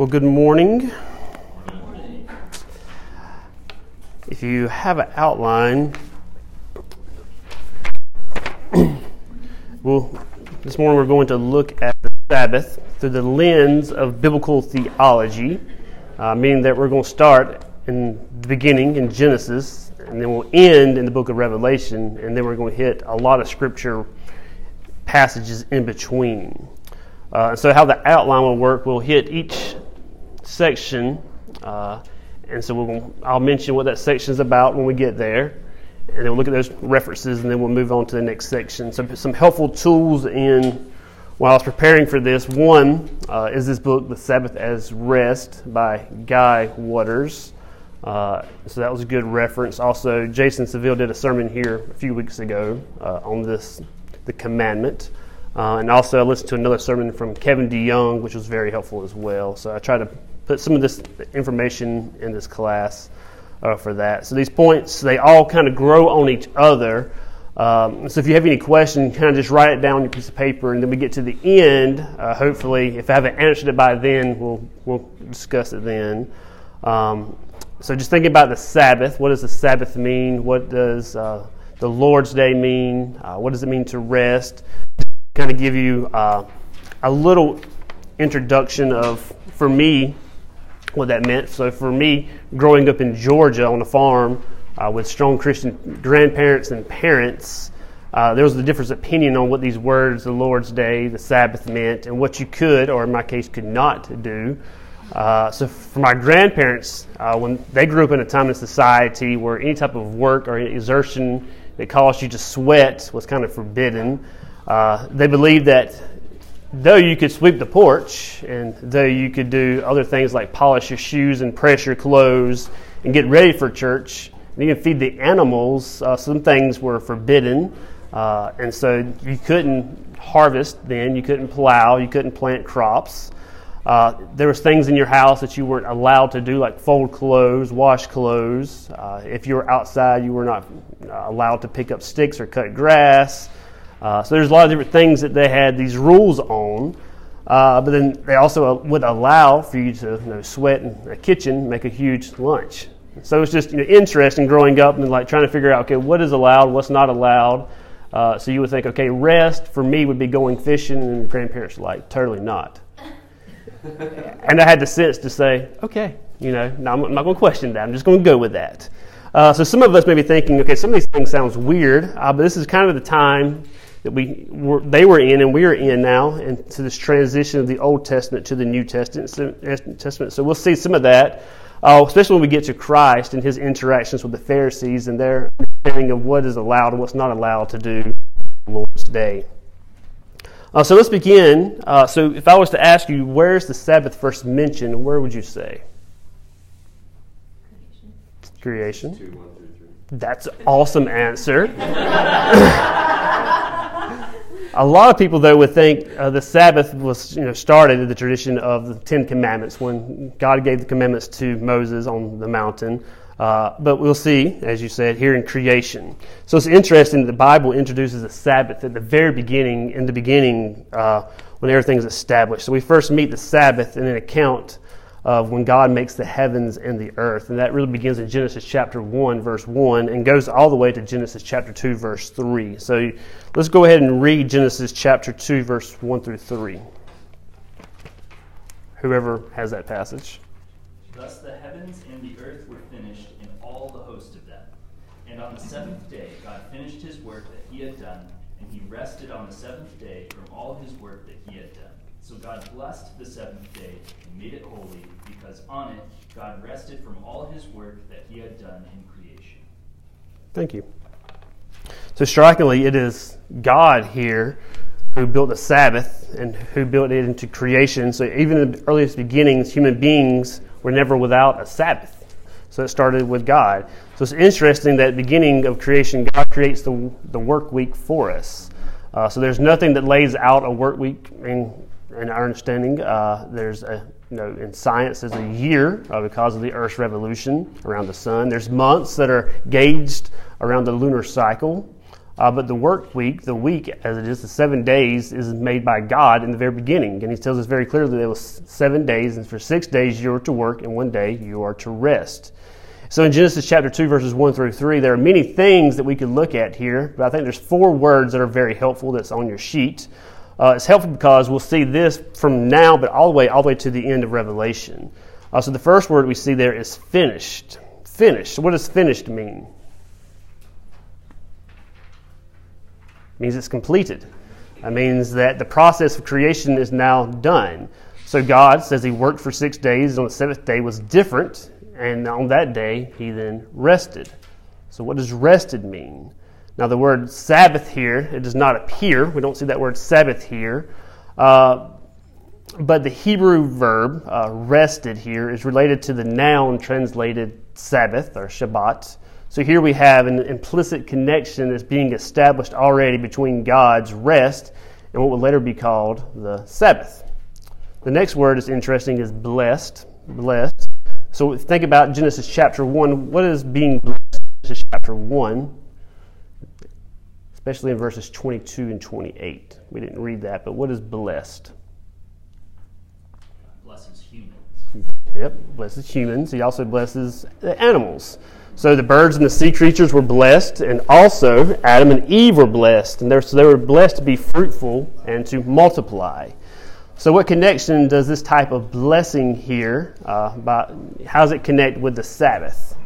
Well, good morning. If you have an outline, well, this morning we're going to look at the Sabbath through the lens of biblical theology, uh, meaning that we're going to start in the beginning in Genesis, and then we'll end in the book of Revelation, and then we're going to hit a lot of scripture passages in between. Uh, so, how the outline will work, we'll hit each section, uh, and so we'll, I'll mention what that section is about when we get there, and then we'll look at those references, and then we'll move on to the next section. So, some helpful tools in while I was preparing for this. One uh, is this book, The Sabbath as Rest, by Guy Waters. Uh, so that was a good reference. Also, Jason Seville did a sermon here a few weeks ago uh, on this, the commandment. Uh, and also, I listened to another sermon from Kevin DeYoung, which was very helpful as well. So I try to put some of this information in this class uh, for that. So these points, they all kind of grow on each other. Um, so if you have any questions, kind of just write it down on your piece of paper, and then we get to the end. Uh, hopefully, if I haven't answered it by then, we'll we'll discuss it then. Um, so just thinking about the Sabbath. What does the Sabbath mean? What does uh, the Lord's Day mean? Uh, what does it mean to rest? Kind of give you uh, a little introduction of, for me, what that meant. So for me, growing up in Georgia on a farm uh, with strong Christian grandparents and parents, uh, there was a different opinion on what these words, the Lord's Day, the Sabbath, meant, and what you could, or in my case, could not do. Uh, so for my grandparents, uh, when they grew up in a time in society where any type of work or exertion that caused you to sweat was kind of forbidden, uh, they believed that though you could sweep the porch and though you could do other things like polish your shoes and press your clothes and get ready for church and even feed the animals, uh, some things were forbidden. Uh, and so you couldn't harvest then, you couldn't plow, you couldn't plant crops. Uh, there was things in your house that you weren't allowed to do, like fold clothes, wash clothes. Uh, if you were outside, you were not uh, allowed to pick up sticks or cut grass. Uh, so there's a lot of different things that they had these rules on. Uh, but then they also would allow for you to you know, sweat in a kitchen, make a huge lunch. So it's just you know, interesting growing up and like trying to figure out okay what is allowed, what's not allowed. Uh, so you would think okay, rest for me would be going fishing, and grandparents are like totally not and I had the sense to say, okay, you know, no, I'm not going to question that. I'm just going to go with that. Uh, so some of us may be thinking, okay, some of these things sounds weird, uh, but this is kind of the time that we were, they were in and we are in now into this transition of the Old Testament to the New Testament. Testament. So we'll see some of that, uh, especially when we get to Christ and his interactions with the Pharisees and their understanding of what is allowed and what's not allowed to do Lord's Day. Uh, so let's begin. Uh, so if I was to ask you, where's the Sabbath first mentioned, where would you say? Creation. Creation. That's an awesome answer. a lot of people, though, would think uh, the Sabbath was you know, started in the tradition of the Ten Commandments when God gave the commandments to Moses on the mountain. Uh, but we'll see, as you said, here in creation. So it's interesting that the Bible introduces a Sabbath at the very beginning, in the beginning, uh, when everything is established. So we first meet the Sabbath in an account of when God makes the heavens and the earth. And that really begins in Genesis chapter 1, verse 1, and goes all the way to Genesis chapter 2, verse 3. So let's go ahead and read Genesis chapter 2, verse 1 through 3. Whoever has that passage. Thus the heavens and the earth were finished, and all the host of them. And on the seventh day God finished his work that he had done, and he rested on the seventh day from all his work that he had done. So God blessed the seventh day and made it holy, because on it God rested from all his work that he had done in creation. Thank you. So strikingly, it is God here who built the Sabbath and who built it into creation. So even in the earliest beginnings, human beings were never without a Sabbath. So it started with God. So it's interesting that beginning of creation, God creates the, the work week for us. Uh, so there's nothing that lays out a work week in, in our understanding. Uh, there's a, you know, in science, there's a year uh, because of the Earth's revolution around the sun. There's months that are gauged around the lunar cycle. Uh, but the work week, the week as it is, the seven days, is made by God in the very beginning. And he tells us very clearly that it was seven days, and for six days you are to work, and one day you are to rest. So in Genesis chapter 2, verses 1 through 3, there are many things that we could look at here, but I think there's four words that are very helpful that's on your sheet. Uh, it's helpful because we'll see this from now, but all the way, all the way to the end of Revelation. Uh, so the first word we see there is finished. Finished. what does finished mean? It means it's completed. That means that the process of creation is now done. So God says He worked for six days. And on the seventh day was different and on that day he then rested. So, what does rested mean? Now, the word Sabbath here, it does not appear. We don't see that word Sabbath here. Uh, but the Hebrew verb uh, rested here is related to the noun translated Sabbath or Shabbat. So here we have an implicit connection that's being established already between God's rest and what would later be called the Sabbath. The next word is interesting is blessed. Blessed. So think about Genesis chapter 1. What is being blessed in Genesis chapter 1? Especially in verses 22 and 28. We didn't read that, but what is blessed? Blesses humans. Yep, blesses humans. He also blesses the animals. So the birds and the sea creatures were blessed, and also Adam and Eve were blessed. And so they were blessed to be fruitful and to multiply. So, what connection does this type of blessing here? Uh, by, how does it connect with the Sabbath?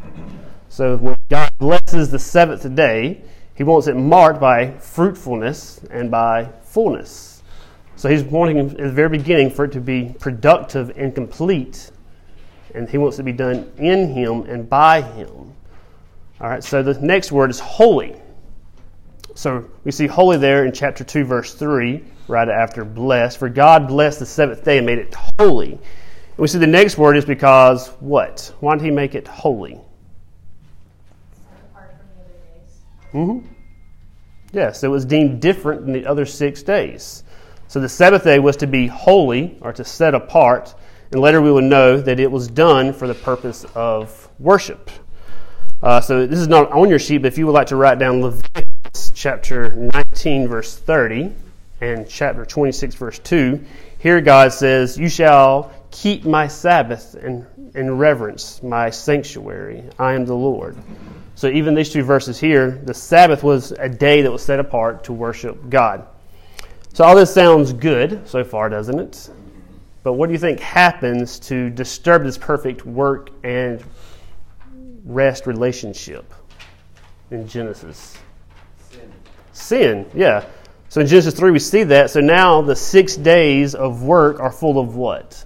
So, when God blesses the seventh day, He wants it marked by fruitfulness and by fullness. So, He's wanting at the very beginning for it to be productive and complete, and He wants it to be done in Him and by Him. All right. So, the next word is holy. So, we see holy there in chapter two, verse three right after blessed. For God blessed the seventh day and made it holy. And we see the next word is because what? Why did he make it holy? Mm-hmm. Yes, it was deemed different than the other six days. So the seventh day was to be holy or to set apart, and later we will know that it was done for the purpose of worship. Uh, so this is not on your sheet, but if you would like to write down Leviticus chapter 19, verse 30 and chapter 26, verse 2, here God says, You shall keep my Sabbath and, and reverence my sanctuary. I am the Lord. So, even these two verses here, the Sabbath was a day that was set apart to worship God. So, all this sounds good so far, doesn't it? But what do you think happens to disturb this perfect work and rest relationship in Genesis? Sin. Sin, yeah. So in Genesis 3, we see that. So now the six days of work are full of what?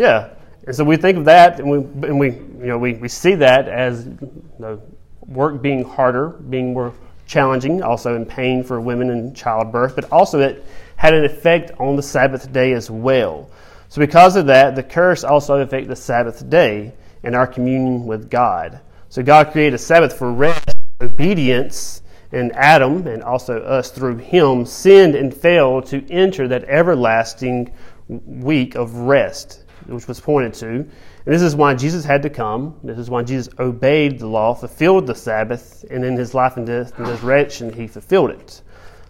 Yeah. And so we think of that, and we, and we, you know, we, we see that as you know, work being harder, being more challenging, also in pain for women in childbirth, but also it had an effect on the Sabbath day as well. So because of that, the curse also affected the Sabbath day and our communion with God. So God created a Sabbath for rest obedience and Adam and also us through him sinned and failed to enter that everlasting week of rest, which was pointed to. And this is why Jesus had to come. This is why Jesus obeyed the law, fulfilled the Sabbath, and in his life and death and resurrection, he fulfilled it.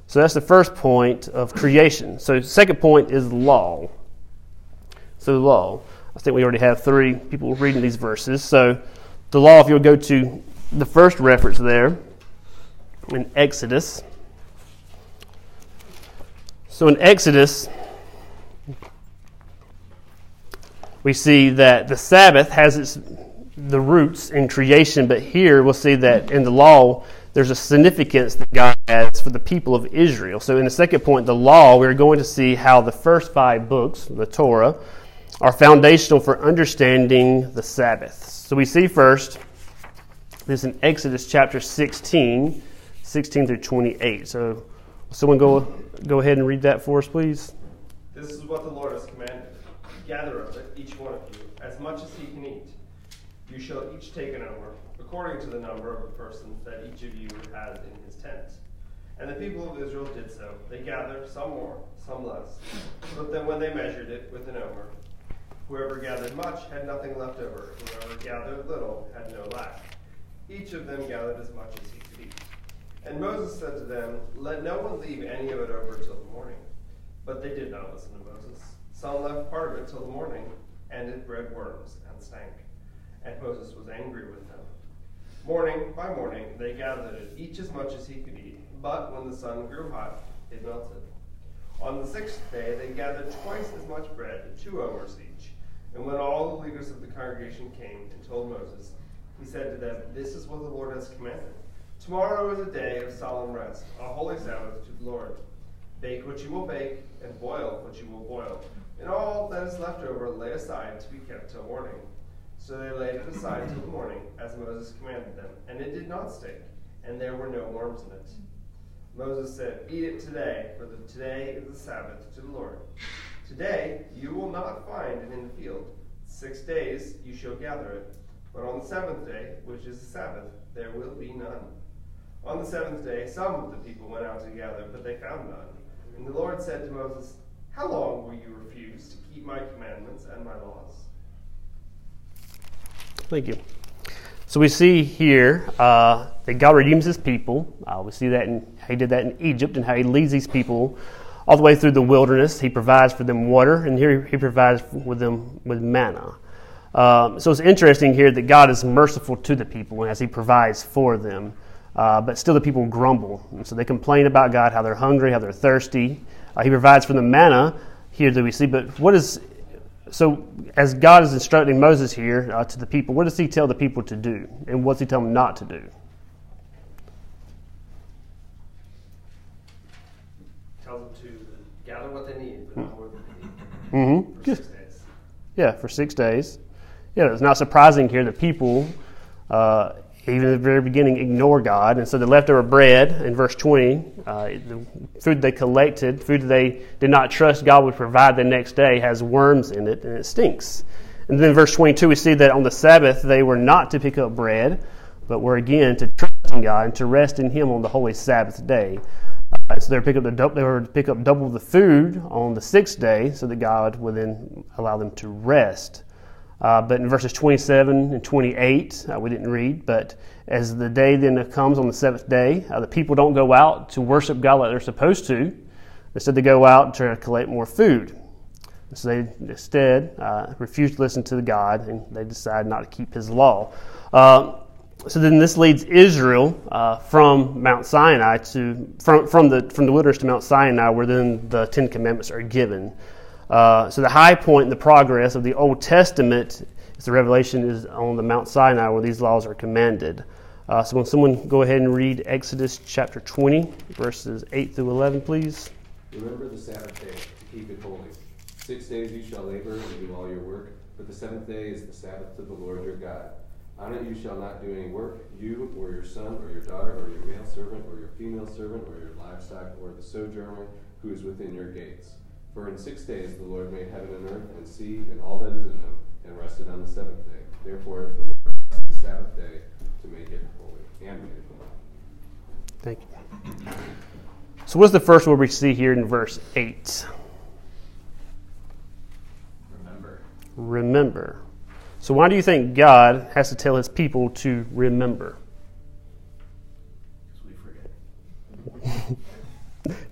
So that's the first point of creation. So second point is law. So law. I think we already have three people reading these verses. So the law, if you'll go to the first reference there in Exodus. So in Exodus, we see that the Sabbath has its the roots in creation, but here we'll see that in the law there's a significance that God has for the people of Israel. So in the second point, the law, we're going to see how the first five books, the Torah, are foundational for understanding the Sabbath. So we see first this in Exodus chapter 16, 16 through 28. So, someone go, go ahead and read that for us, please. This is what the Lord has commanded. Gather of it, each one of you, as much as he can eat. You shall each take an omer, according to the number of the persons that each of you has in his tent. And the people of Israel did so. They gathered, some more, some less. But then when they measured it with an omer, whoever gathered much had nothing left over. Whoever gathered little had no lack. Each of them gathered as much as he could eat. And Moses said to them, Let no one leave any of it over till the morning. But they did not listen to Moses. Some left part of it till the morning, and it bred worms and stank. And Moses was angry with them. Morning by morning they gathered it, each as much as he could eat. But when the sun grew hot, it melted. On the sixth day they gathered twice as much bread, two omers each. And when all the leaders of the congregation came and told Moses, he said to them, This is what the Lord has commanded. Tomorrow is a day of solemn rest, a holy Sabbath to the Lord. Bake what you will bake, and boil what you will boil. And all that is left over lay aside to be kept till morning. So they laid it aside till the morning, as Moses commanded them. And it did not stink, and there were no worms in it. Moses said, Eat it today, for the, today is the Sabbath to the Lord. Today you will not find it in the field. Six days you shall gather it, but on the seventh day, which is the Sabbath, there will be none. On the seventh day, some of the people went out to gather, but they found none. And the Lord said to Moses, How long will you refuse to keep my commandments and my laws? Thank you. So we see here uh, that God redeems his people. Uh, we see that in, he did that in Egypt and how he leads these people all the way through the wilderness. He provides for them water, and here he provides with them with manna. Um, so it's interesting here that God is merciful to the people as he provides for them. Uh, but still, the people grumble. And so they complain about God, how they're hungry, how they're thirsty. Uh, he provides for the manna here that we see. But what is so as God is instructing Moses here uh, to the people, what does he tell the people to do? And what's he tell them not to do? Tells them to gather what they need, but not more than they need. Mm-hmm. For six days. Yeah, for six days. Yeah, it's not surprising here that people, uh, even at the very beginning, ignore God. And so the leftover bread in verse 20, uh, the food they collected, food they did not trust God would provide the next day, has worms in it and it stinks. And then verse 22, we see that on the Sabbath they were not to pick up bread, but were again to trust in God and to rest in Him on the holy Sabbath day. Uh, so they were, pick up the, they were to pick up double the food on the sixth day so that God would then allow them to rest. Uh, but in verses 27 and 28, uh, we didn't read, but as the day then comes on the seventh day, uh, the people don't go out to worship God like they're supposed to. Instead, they go out and try to collect more food. So they instead uh, refuse to listen to God and they decide not to keep His law. Uh, so then this leads Israel uh, from Mount Sinai to from, from the from the wilderness to Mount Sinai, where then the Ten Commandments are given. Uh, so the high point in the progress of the Old Testament is the revelation is on the Mount Sinai where these laws are commanded. Uh, so when someone go ahead and read Exodus chapter 20, verses 8 through 11, please. Remember the Sabbath day to keep it holy. Six days you shall labor and do all your work, but the seventh day is the Sabbath to the Lord your God. On it you shall not do any work, you or your son or your daughter or your male servant or your female servant or your livestock or the sojourner who is within your gates. For in six days the Lord made heaven and earth and sea and all that is in them, and rested on the seventh day. Therefore the Lord rested the Sabbath day to make it holy, and made it holy. Thank you. So what's the first word we see here in verse 8? Remember. Remember. So why do you think God has to tell his people to remember? Because we forget.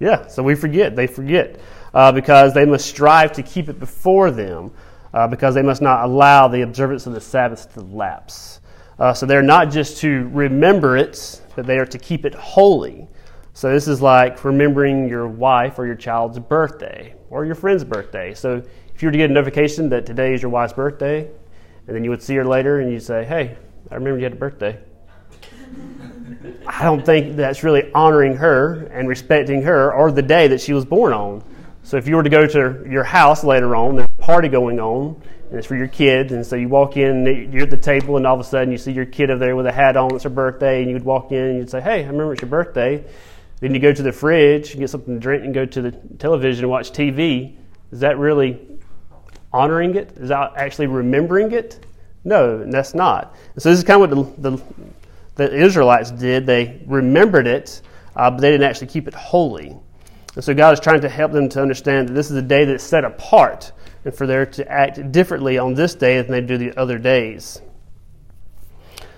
Yeah, so we forget. They forget uh, because they must strive to keep it before them uh, because they must not allow the observance of the Sabbath to lapse. Uh, so they're not just to remember it, but they are to keep it holy. So this is like remembering your wife or your child's birthday or your friend's birthday. So if you were to get a notification that today is your wife's birthday, and then you would see her later and you say, "Hey, I remember you had a birthday." I don't think that's really honoring her and respecting her or the day that she was born on. So if you were to go to your house later on, there's a party going on, and it's for your kids, and so you walk in, you're at the table, and all of a sudden you see your kid over there with a hat on, it's her birthday, and you would walk in and you'd say, "Hey, I remember it's your birthday." Then you go to the fridge, get something to drink, and go to the television and watch TV. Is that really honoring it? Is that actually remembering it? No, that's not. And so this is kind of what the, the the Israelites did. They remembered it, uh, but they didn't actually keep it holy. And so God is trying to help them to understand that this is a day that's set apart and for them to act differently on this day than they do the other days.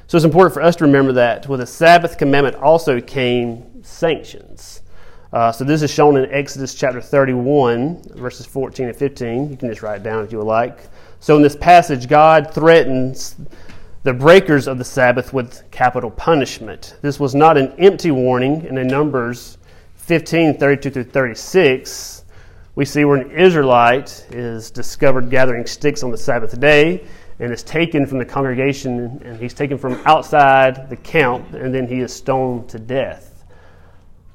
So it's important for us to remember that with the Sabbath commandment also came sanctions. Uh, so this is shown in Exodus chapter 31, verses 14 and 15. You can just write it down if you would like. So in this passage, God threatens the breakers of the Sabbath with capital punishment. This was not an empty warning. In Numbers 15, 32 through 36, we see where an Israelite is discovered gathering sticks on the Sabbath day and is taken from the congregation and he's taken from outside the camp and then he is stoned to death.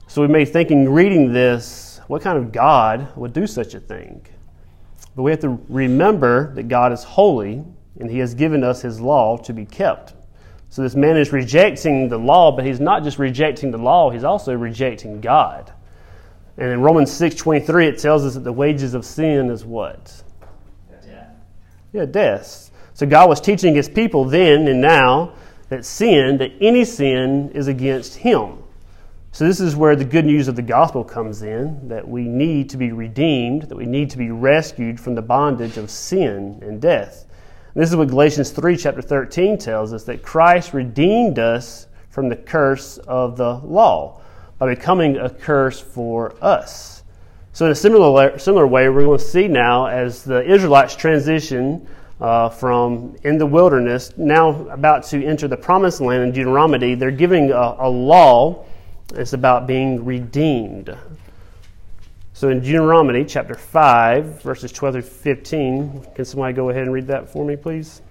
So we may be thinking, reading this, what kind of God would do such a thing? But we have to remember that God is holy and he has given us his law to be kept. So this man is rejecting the law, but he's not just rejecting the law, he's also rejecting God. And in Romans 6:23 it tells us that the wages of sin is what? Death. Yeah, death. So God was teaching his people then and now that sin, that any sin is against him. So this is where the good news of the gospel comes in, that we need to be redeemed, that we need to be rescued from the bondage of sin and death. This is what Galatians 3 chapter 13 tells us that Christ redeemed us from the curse of the law by becoming a curse for us. So in a similar similar way, we're going to see now as the Israelites transition uh, from in the wilderness, now about to enter the promised land in Deuteronomy, they're giving a, a law. It's about being redeemed. So in Deuteronomy chapter 5, verses 12 through 15, can somebody go ahead and read that for me, please?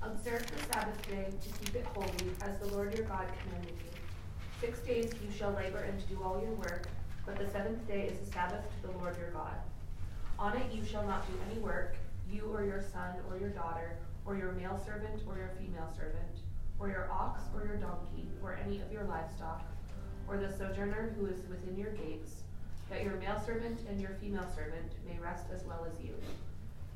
Observe the Sabbath day to keep it holy, as the Lord your God commanded you. Six days you shall labor and do all your work, but the seventh day is a Sabbath to the Lord your God. On it you shall not do any work, you or your son or your daughter, or your male servant or your female servant, or your ox or your donkey, or any of your livestock, or the sojourner who is within your gates, that your male servant and your female servant may rest as well as you.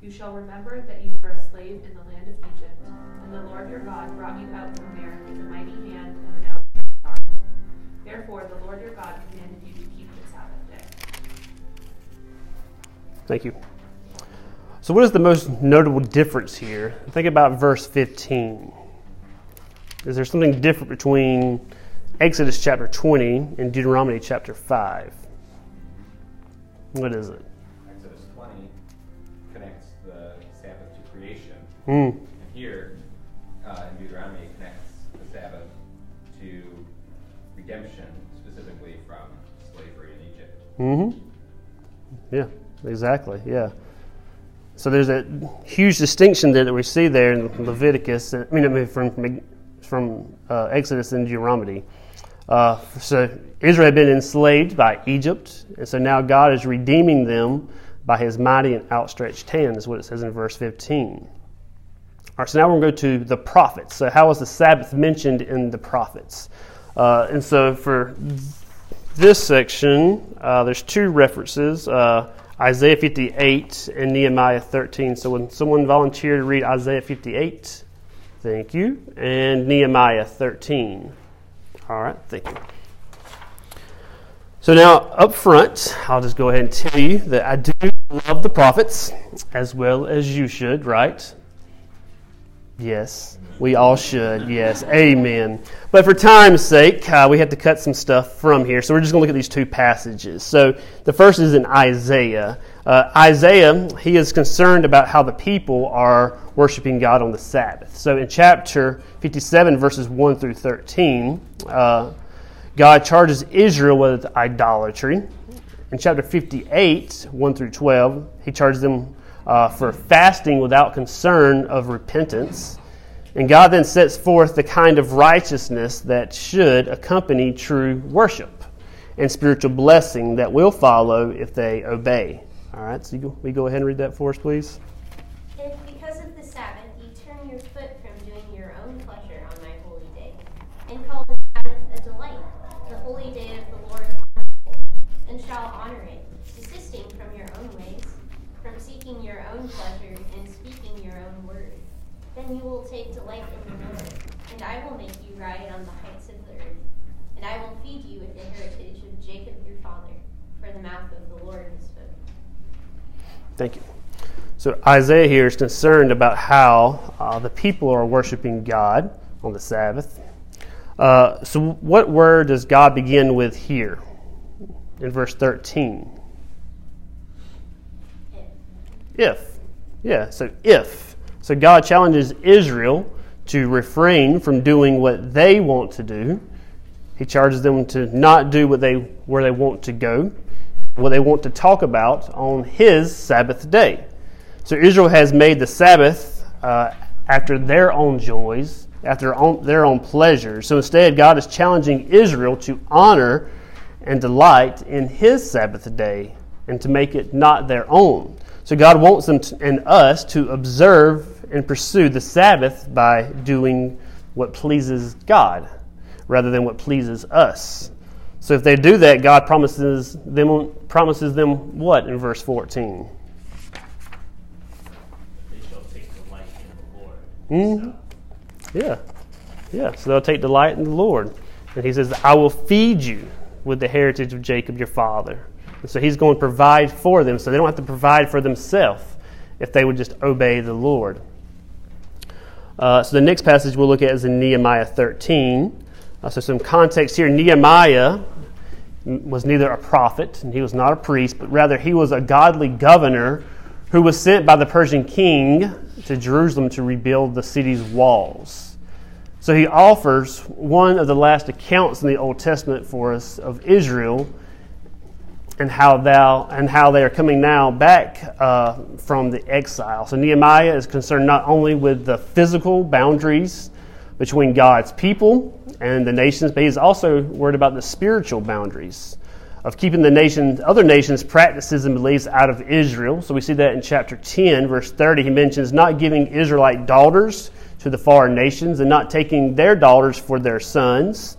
You shall remember that you were a slave in the land of Egypt, and the Lord your God brought you out from there with a mighty hand and an outstretched arm. Therefore, the Lord your God commanded you to keep the Sabbath day. Thank you. So, what is the most notable difference here? Think about verse 15. Is there something different between Exodus chapter 20 and Deuteronomy chapter 5? What is it? Exodus 20 connects the Sabbath to creation. Hmm. And here, uh, in Deuteronomy, it connects the Sabbath to redemption, specifically from slavery in Egypt. Mm-hmm. Yeah, exactly. Yeah. So there's a huge distinction there that we see there in Leviticus. I mean, I mean from from uh, Exodus and Deuteronomy. Uh, so Israel had been enslaved by Egypt, and so now God is redeeming them by His mighty and outstretched hand, is what it says in verse 15. All right, so now we're going to go to the prophets. So, how was the Sabbath mentioned in the prophets? Uh, and so, for this section, uh, there's two references uh, Isaiah 58 and Nehemiah 13. So, when someone volunteered to read Isaiah 58, thank you, and Nehemiah 13. All right, thank you. So, now up front, I'll just go ahead and tell you that I do love the prophets as well as you should, right? Yes, we all should. Yes, amen. But for time's sake, uh, we have to cut some stuff from here. So we're just going to look at these two passages. So the first is in Isaiah. Uh, Isaiah, he is concerned about how the people are worshiping God on the Sabbath. So in chapter 57, verses 1 through 13, uh, God charges Israel with idolatry. In chapter 58, 1 through 12, he charges them uh, for fasting without concern of repentance. And God then sets forth the kind of righteousness that should accompany true worship and spiritual blessing that will follow if they obey. All right, so go, we go ahead and read that for us, please. If because of the Sabbath you turn your foot from doing your own pleasure on my holy day, and call the Sabbath a delight, the holy day of the Lord honorable, and shall honor it, desisting from your own ways, from seeking your own pleasure and speaking your own word, then you will take delight in the Lord, and I will make you ride on the heights of the earth, and I will feed you with the heritage of Jacob your father, for the mouth of the Lord spoken. Thank you. So Isaiah here is concerned about how uh, the people are worshiping God on the Sabbath. Uh, so, what word does God begin with here in verse 13? If. Yeah, so if. So, God challenges Israel to refrain from doing what they want to do. He charges them to not do what they, where they want to go, what they want to talk about on His Sabbath day. So, Israel has made the Sabbath uh, after their own joys after their own, their own pleasures. So instead, God is challenging Israel to honor and delight in His Sabbath day and to make it not their own. So God wants them to, and us to observe and pursue the Sabbath by doing what pleases God rather than what pleases us. So if they do that, God promises them promises them what in verse 14? They shall take delight in the Lord. Mm-hmm. Yeah. Yeah. So they'll take delight in the Lord. And he says, I will feed you with the heritage of Jacob your father. And so he's going to provide for them so they don't have to provide for themselves if they would just obey the Lord. Uh, so the next passage we'll look at is in Nehemiah 13. Uh, so some context here. Nehemiah was neither a prophet and he was not a priest, but rather he was a godly governor who was sent by the Persian king to Jerusalem to rebuild the city's walls. So he offers one of the last accounts in the Old Testament for us of Israel and how thou and how they are coming now back uh, from the exile. So Nehemiah is concerned not only with the physical boundaries between God's people and the nations, but he's also worried about the spiritual boundaries of keeping the nations, other nations' practices and beliefs out of Israel. So we see that in chapter 10, verse 30. He mentions not giving Israelite daughters to the foreign nations and not taking their daughters for their sons.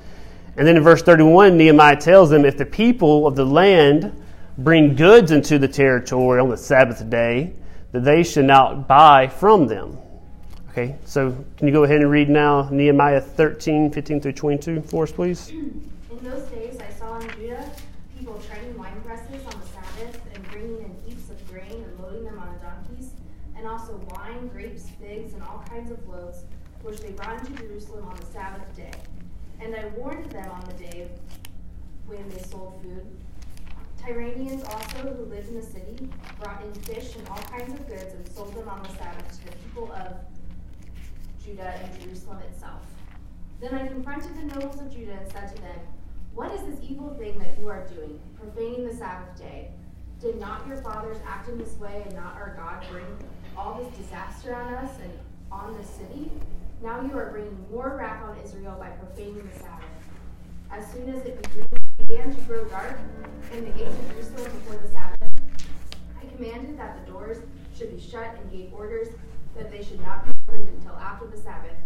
And then in verse 31, Nehemiah tells them if the people of the land bring goods into the territory on the Sabbath day, that they should not buy from them. Okay, so can you go ahead and read now Nehemiah 13, 15 through 22 for us, please? In those days I saw in Judah people treading wine presses on the Sabbath and bringing in heaps of grain and loading them on donkeys, and also wine, grapes, figs, and all kinds of loaves, which they brought into Jerusalem on the Sabbath day. And I warned them on the day when they sold food. Tyranians also, who lived in the city, brought in fish and all kinds of goods and sold them on the Sabbath to the people of Judah and Jerusalem itself. Then I confronted the nobles of Judah and said to them, What is this evil thing that you are doing, profaning the Sabbath day? Did not your fathers act in this way and not our God bring all this disaster on us and on the city? Now you are bringing more wrath on Israel by profaning the Sabbath. As soon as it began to grow dark in the gates of Jerusalem before the Sabbath, I commanded that the doors should be shut and gave orders that they should not be opened until after the Sabbath.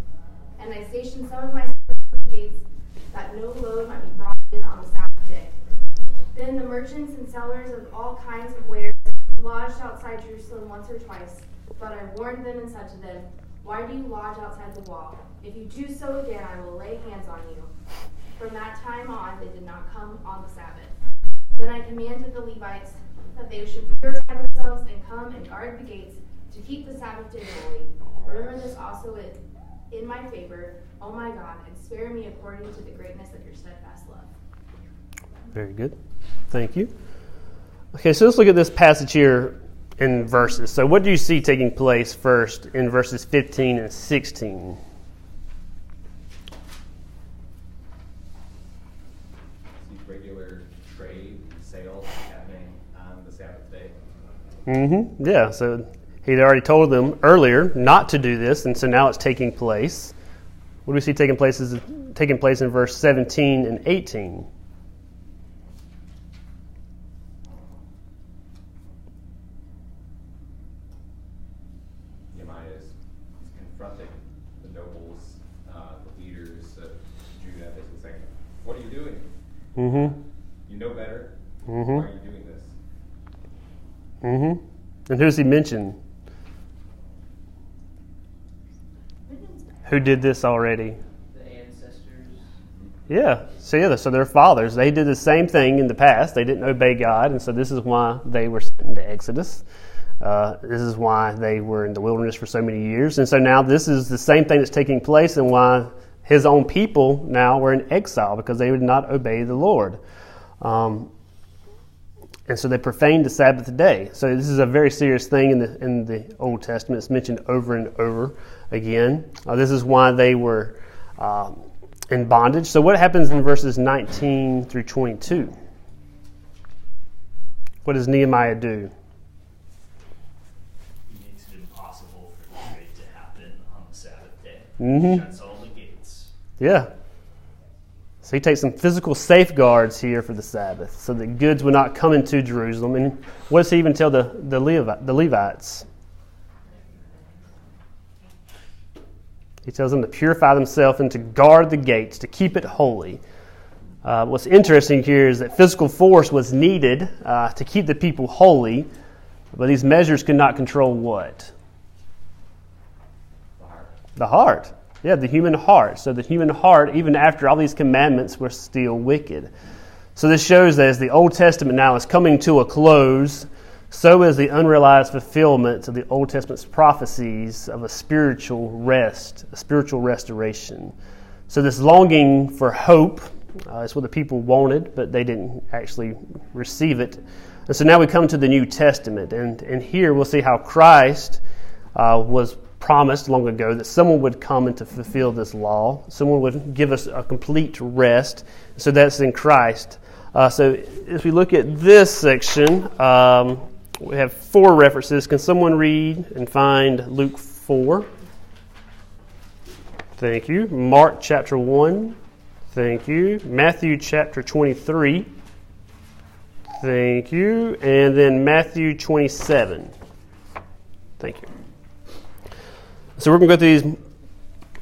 And I stationed some of my servants at the gates that no load might be brought in on the Sabbath day. Then the merchants and sellers of all kinds of wares lodged outside Jerusalem once or twice. But I warned them and said to them, Why do you lodge outside the wall? If you do so again, I will lay hands on you. From that time on, they did not come on the Sabbath. Then I commanded the Levites that they should purify themselves and come and guard the gates to keep the Sabbath day holy. Remember this also in my favor, O my God, and spare me according to the greatness of your steadfast love. Very good. Thank you. Okay, so let's look at this passage here in verses. So, what do you see taking place first in verses 15 and 16? regular trade and sales happening on the Sabbath day. Mm-hmm. Yeah. So he'd already told them earlier not to do this, and so now it's taking place. What do we see taking place is taking place in verse 17 and 18. Nehemiah is is confronting the nobles, uh, the leaders of Judah, basically saying, "What are you doing? Mm-hmm. You know better. Mhm. Why are you doing this?" Mm-hmm. And who's he mention? Who did this already? the ancestors. Yeah. So yeah, so their fathers, they did the same thing in the past. They didn't obey God, and so this is why they were sent into Exodus. Uh, this is why they were in the wilderness for so many years, and so now this is the same thing that's taking place, and why his own people now were in exile because they would not obey the Lord. Um, and so they profaned the Sabbath day. So this is a very serious thing in the in the Old Testament. It's mentioned over and over again. Uh, this is why they were um, in bondage. So what happens in verses 19 through 22? What does Nehemiah do? He makes it impossible for the trade to happen on the Sabbath day. Mhm. Shuts all the gates. Yeah. So he takes some physical safeguards here for the Sabbath so that goods would not come into Jerusalem. And what does he even tell the, the, Levi, the Levites? He tells them to purify themselves and to guard the gates, to keep it holy. Uh, what's interesting here is that physical force was needed uh, to keep the people holy, but these measures could not control what? The heart. The heart. Yeah, the human heart. So the human heart, even after all these commandments, were still wicked. So this shows that as the Old Testament now is coming to a close, so is the unrealized fulfillment of the Old Testament's prophecies of a spiritual rest, a spiritual restoration. So this longing for hope uh, is what the people wanted, but they didn't actually receive it. And so now we come to the New Testament, and, and here we'll see how Christ uh, was promised long ago that someone would come and to fulfill this law. Someone would give us a complete rest. So that's in Christ. Uh, so if we look at this section, um, we have four references. Can someone read and find Luke 4? Thank you. Mark chapter 1. Thank you. Matthew chapter 23. Thank you. And then Matthew 27. Thank you. So we're going to go through these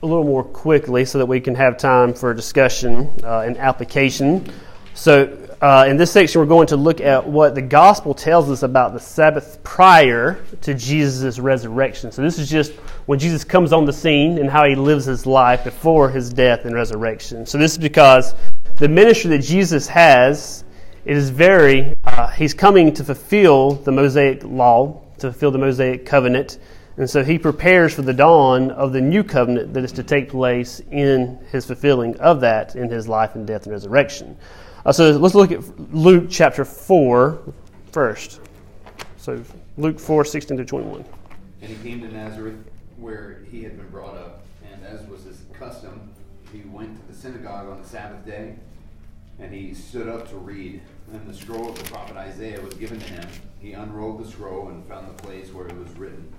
a little more quickly so that we can have time for discussion uh, and application. So uh, in this section, we're going to look at what the gospel tells us about the Sabbath prior to Jesus' resurrection. So this is just when Jesus comes on the scene and how he lives his life before his death and resurrection. So this is because the ministry that Jesus has it is very, uh, he's coming to fulfill the Mosaic law, to fulfill the Mosaic covenant. And so he prepares for the dawn of the new covenant that is to take place in his fulfilling of that in his life and death and resurrection. Uh, so let's look at Luke chapter 4 first. So Luke 4, 16 to 21. And he came to Nazareth, where he had been brought up, and as was his custom, he went to the synagogue on the Sabbath day, and he stood up to read. And the scroll of the prophet Isaiah was given to him. He unrolled the scroll and found the place where it was written.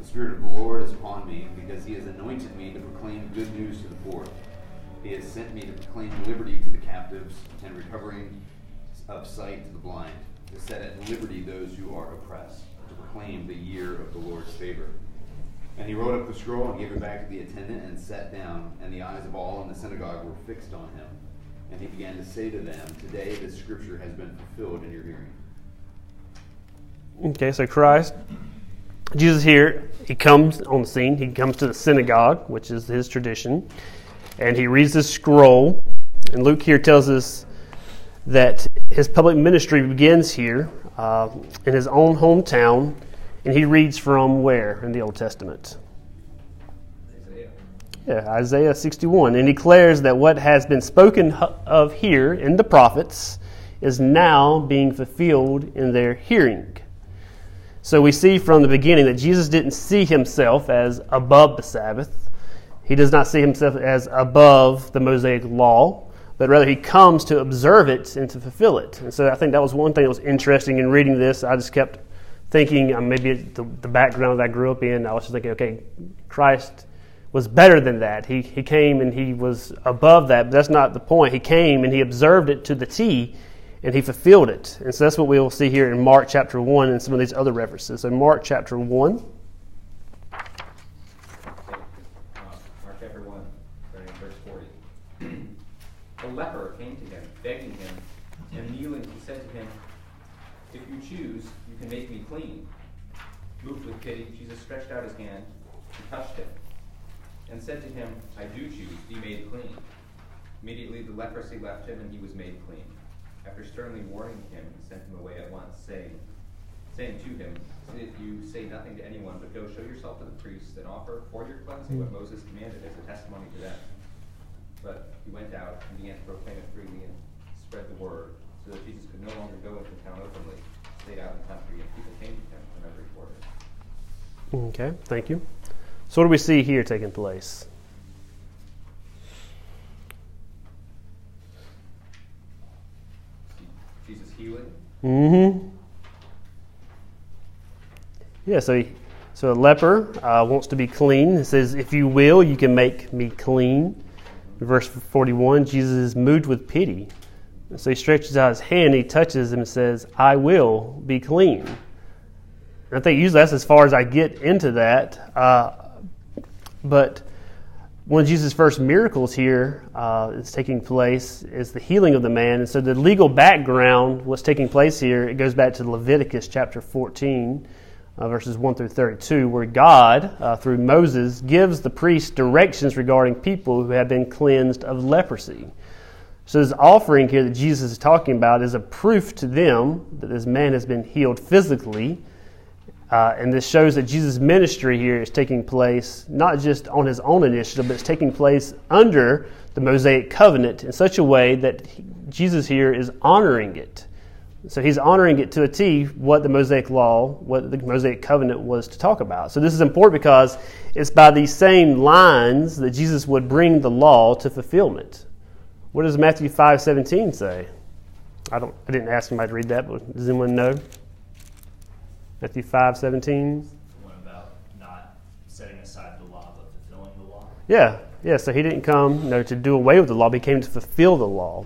The Spirit of the Lord is upon me, because he has anointed me to proclaim good news to the poor. He has sent me to proclaim liberty to the captives and recovering of sight to the blind, to set at liberty those who are oppressed, to proclaim the year of the Lord's favor. And he wrote up the scroll and gave it back to the attendant and sat down, and the eyes of all in the synagogue were fixed on him. And he began to say to them, Today this scripture has been fulfilled in your hearing. Okay, so Christ, Jesus here, he comes on the scene. He comes to the synagogue, which is his tradition, and he reads this scroll. And Luke here tells us that his public ministry begins here uh, in his own hometown, and he reads from where in the Old Testament? Isaiah. Yeah, Isaiah 61. And declares that what has been spoken of here in the prophets is now being fulfilled in their hearing. So we see from the beginning that Jesus didn't see himself as above the Sabbath. He does not see himself as above the Mosaic law, but rather he comes to observe it and to fulfill it. And so I think that was one thing that was interesting in reading this. I just kept thinking, uh, maybe the, the background that I grew up in, I was just thinking, okay, Christ was better than that. He, he came and he was above that, but that's not the point. He came and he observed it to the T and he fulfilled it. And so that's what we will see here in Mark chapter 1 and some of these other references. So, Mark chapter 1. Okay, uh, Mark chapter 1, starting in verse 40. A leper came to him, begging him, and kneeling, he said to him, If you choose, you can make me clean. Moved with pity, Jesus stretched out his hand and touched him, and said to him, I do choose, be made clean. Immediately the leprosy left him, and he was made clean. After sternly warning him, he sent him away at once, saying, saying to him, If you say nothing to anyone, but go show yourself to the priests and offer for your cleansing what Moses commanded as a testimony to them. But he went out and began to proclaim it freely and spread the word, so that Jesus could no longer go into town openly, stayed out in the country, and people came to him from every quarter. Okay, thank you. So, what do we see here taking place? Jesus healing, Mm-hmm. Yeah, so he, so a leper uh, wants to be clean. It says, "If you will, you can make me clean." Verse forty-one, Jesus is moved with pity, so he stretches out his hand, he touches him, and says, "I will be clean." And I think usually that's as far as I get into that. Uh, but one of Jesus' first miracles here uh, is taking place is the healing of the man. And so the legal background, what's taking place here, it goes back to Leviticus chapter 14, uh, verses 1 through 32, where God, uh, through Moses, gives the priest directions regarding people who have been cleansed of leprosy. So this offering here that Jesus is talking about is a proof to them that this man has been healed physically. Uh, and this shows that Jesus' ministry here is taking place not just on his own initiative, but it's taking place under the Mosaic covenant in such a way that he, Jesus here is honoring it. So he's honoring it to a T what the Mosaic law, what the Mosaic covenant was to talk about. So this is important because it's by these same lines that Jesus would bring the law to fulfillment. What does Matthew 5:17 say? I don't I didn't ask anybody to read that, but does anyone know? Matthew 5:17. The one about not setting aside the law but fulfilling the law. Yeah, yeah. So he didn't come, you know, to do away with the law. But he came to fulfill the law.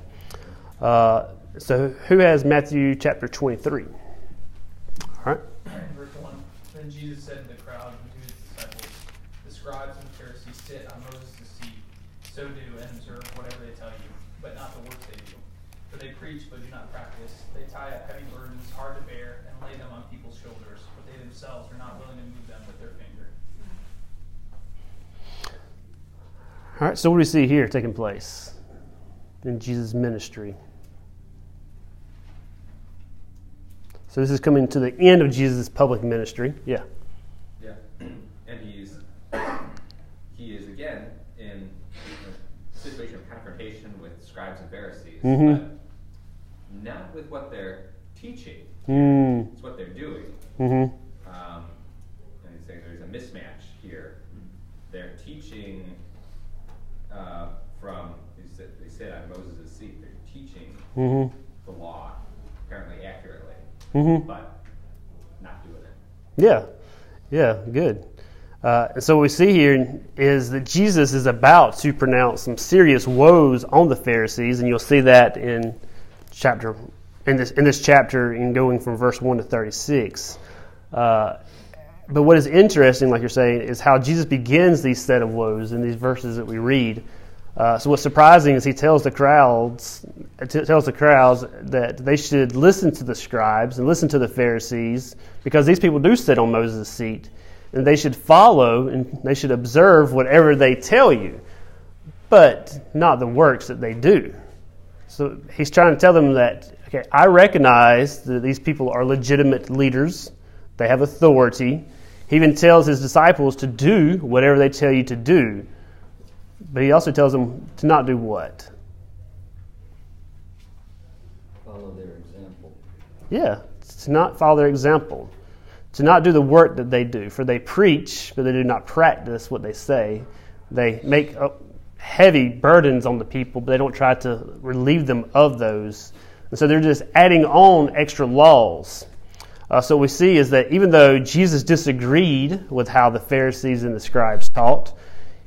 Uh, so who has Matthew chapter 23? All right. Verse 1 Then Jesus said to the crowd and to his disciples, The scribes and Pharisees sit on Moses' seat. So do and observe whatever they tell you, but not the works they do. For they preach but do not practice. They tie up heavy burdens, hard to bear, and lay them on people's shoulders, but they themselves are not willing to move them with their finger. All right. So what do we see here taking place in Jesus' ministry? So this is coming to the end of Jesus' public ministry. Yeah. Yeah, and he's he is again in a situation of confrontation with scribes and Pharisees, Mhm. but not with what they're teaching. Mm. It's what they're doing. Mm-hmm. Um, and he's saying there's a mismatch here. They're teaching uh, from they sit, they sit on Moses' seat. They're teaching Mm-hmm. the law apparently accurately, Mm-hmm. but not doing it. Yeah, yeah, good. Uh, and so what we see here is that Jesus is about to pronounce some serious woes on the Pharisees, and you'll see that in chapter in this in this chapter, in going from verse one to thirty six. Uh, but what is interesting, like you're saying, is how Jesus begins these set of woes in these verses that we read. Uh, so what's surprising is he tells the crowds, t- tells the crowds that they should listen to the scribes and listen to the Pharisees because these people do sit on Moses' seat, and they should follow and they should observe whatever they tell you, but not the works that they do. So he's trying to tell them that okay, I recognize that these people are legitimate leaders; they have authority. He even tells his disciples to do whatever they tell you to do. But he also tells them to not do what? Follow their example. Yeah, to not follow their example. To not do the work that they do. For they preach, but they do not practice what they say. They make heavy burdens on the people, but they don't try to relieve them of those. And so they're just adding on extra laws. Uh, so what we see is that even though Jesus disagreed with how the Pharisees and the scribes taught,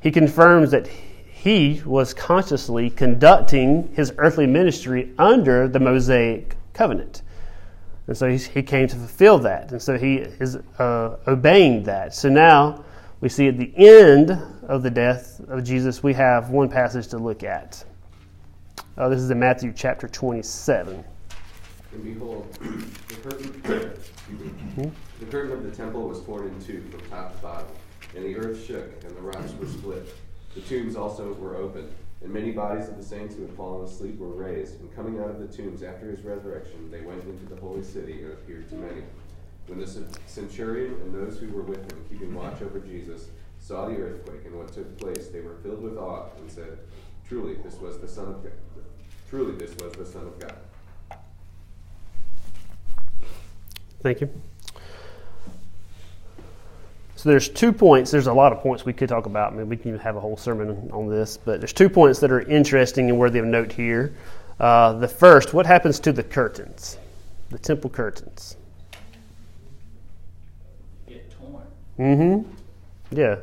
he confirms that he was consciously conducting his earthly ministry under the Mosaic covenant. And so he came to fulfill that. And so he is uh, obeying that. So now we see at the end of the death of Jesus, we have one passage to look at. Uh, this is in Matthew chapter 27. And behold, the curtain, the curtain of the temple was torn in two from top to bottom, and the earth shook, and the rocks were split. The tombs also were opened, and many bodies of the saints who had fallen asleep were raised. And coming out of the tombs after his resurrection, they went into the holy city and appeared to many. When the centurion and those who were with him, keeping watch over Jesus, saw the earthquake and what took place, they were filled with awe and said, Truly, this was the Son of God. Truly, this was the Son of God. Thank you. So there's two points. There's a lot of points we could talk about. I mean, we can have a whole sermon on this, but there's two points that are interesting and worthy of note here. Uh, the first, what happens to the curtains, the temple curtains? Get torn. Mm-hmm. Yeah.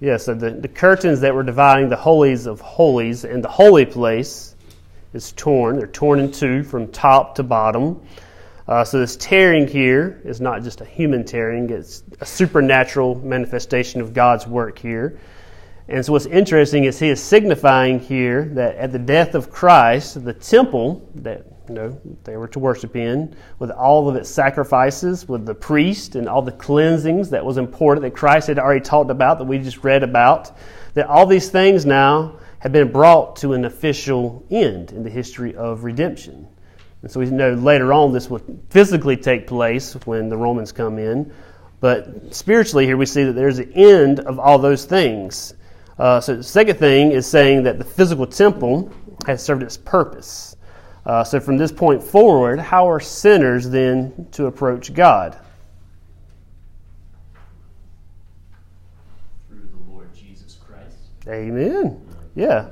Yeah, so the, the curtains that were dividing the holies of holies and the holy place is torn. They're torn in two from top to bottom. Uh, so this tearing here is not just a human tearing, it's a supernatural manifestation of God's work here. And so what's interesting is he is signifying here that at the death of Christ, the temple that you know they were to worship in, with all of its sacrifices, with the priest and all the cleansings that was important that Christ had already talked about, that we just read about, that all these things now have been brought to an official end in the history of redemption. And so we know later on this will physically take place when the Romans come in. But spiritually, here we see that there's an end of all those things. Uh, so the second thing is saying that the physical temple has served its purpose. Uh, so from this point forward, how are sinners then to approach God? Through the Lord Jesus Christ. Amen. Yeah.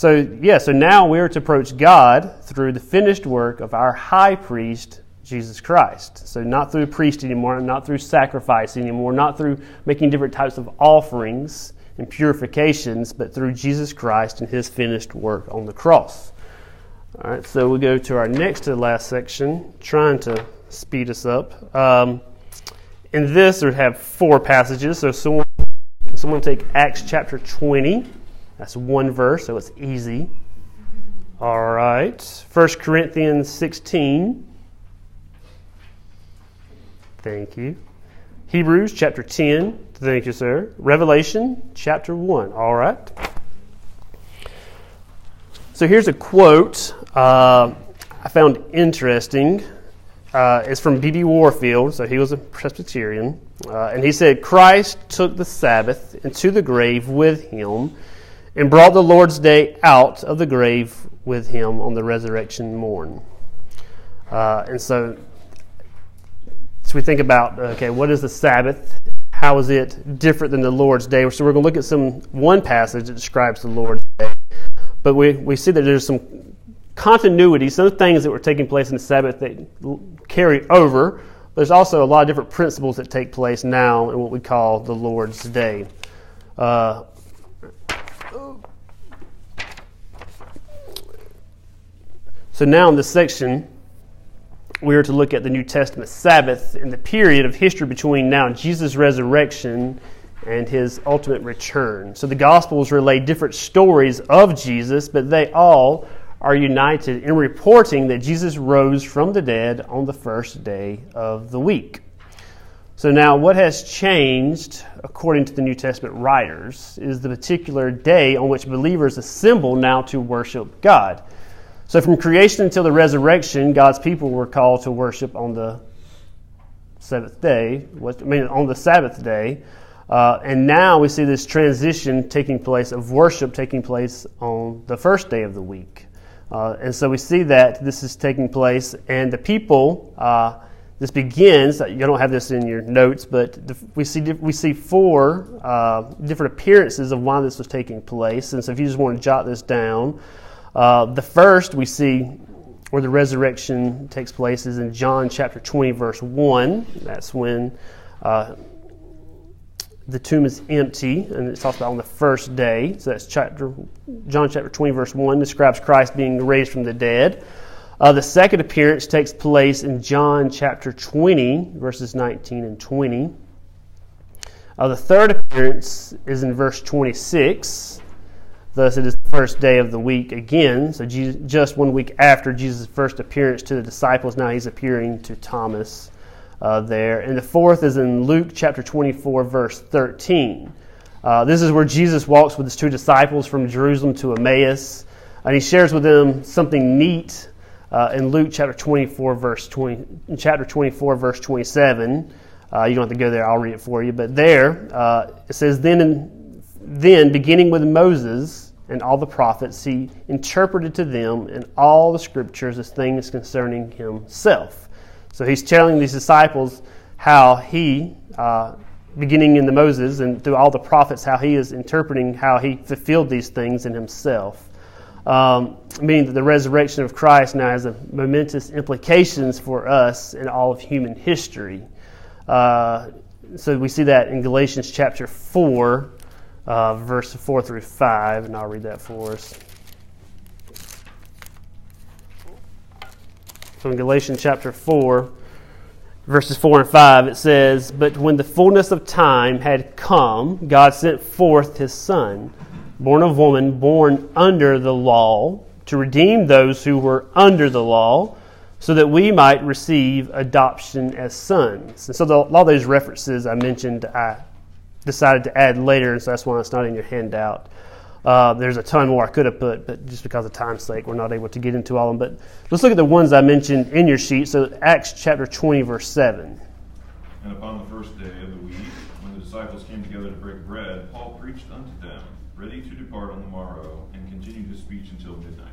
So, yeah, so now we are to approach God through the finished work of our high priest, Jesus Christ. So, not through a priest anymore, not through sacrifice anymore, not through making different types of offerings and purifications, but through Jesus Christ and his finished work on the cross. All right, so we go to our next to the last section, trying to speed us up. Um, in this, we have four passages. So, someone, someone take Acts chapter 20. That's one verse, so it's easy. All right. 1 Corinthians 16. Thank you. Hebrews chapter 10. Thank you, sir. Revelation chapter 1. All right. So here's a quote uh, I found interesting. Uh, it's from B.B. Warfield, so he was a Presbyterian. Uh, and he said, Christ took the Sabbath into the grave with him and brought the Lord's day out of the grave with him on the resurrection morn. Uh, and so, so we think about okay, what is the Sabbath? How is it different than the Lord's day? So we're going to look at some one passage that describes the Lord's day, but we, we see that there's some continuity, some things that were taking place in the Sabbath that carry over. There's also a lot of different principles that take place now in what we call the Lord's day. Uh, So now in this section, we are to look at the New Testament Sabbath in the period of history between now Jesus' resurrection and his ultimate return. So the Gospels relay different stories of Jesus, but they all are united in reporting that Jesus rose from the dead on the first day of the week. So now, what has changed, according to the New Testament writers, is the particular day on which believers assemble now to worship God. So, from creation until the resurrection, God's people were called to worship on the seventh day, I mean, on the Sabbath day. Uh, and now we see this transition taking place of worship taking place on the first day of the week. Uh, and so we see that this is taking place, and the people, uh, this begins, you don't have this in your notes, but we, see, we see four uh, different appearances of why this was taking place. And so if you just want to jot this down, uh, the first we see where the resurrection takes place is in John chapter 20, verse 1. That's when uh, the tomb is empty, and it talks about on the first day. So that's chapter John chapter 20, verse 1 describes Christ being raised from the dead. Uh, the second appearance takes place in John chapter 20, verses 19 and 20. Uh, the third appearance is in verse 26. Thus, it is the first day of the week again. So, Jesus, just one week after Jesus' first appearance to the disciples, now he's appearing to Thomas uh, there. And the fourth is in Luke chapter 24, verse 13. Uh, this is where Jesus walks with his two disciples from Jerusalem to Emmaus, and he shares with them something neat uh, in Luke chapter 24, verse 20, chapter 24, verse 27. Uh, you don't have to go there; I'll read it for you. But there uh, it says, "Then in, then beginning with Moses and all the prophets, he interpreted to them in all the scriptures as things concerning himself. So he's telling these disciples how he, uh, beginning in the Moses and through all the prophets, how he is interpreting how he fulfilled these things in himself. Um, meaning that the resurrection of Christ now has a momentous implications for us in all of human history. Uh, so we see that in Galatians chapter 4, uh, verse 4 through 5, and I'll read that for us. So in Galatians chapter 4, verses 4 and 5, it says, But when the fullness of time had come, God sent forth his Son, born of woman, born under the law, to redeem those who were under the law, so that we might receive adoption as sons. And so the, all those references I mentioned, I decided to add later, and so that's why it's not in your handout. Uh, there's a ton more I could have put, but just because of time's sake, we're not able to get into all of them. But let's look at the ones I mentioned in your sheet. So Acts chapter 20, verse 7. And upon the first day of the week, when the disciples came together to break bread, Paul preached unto them, ready to depart on the morrow, and continued his speech until midnight.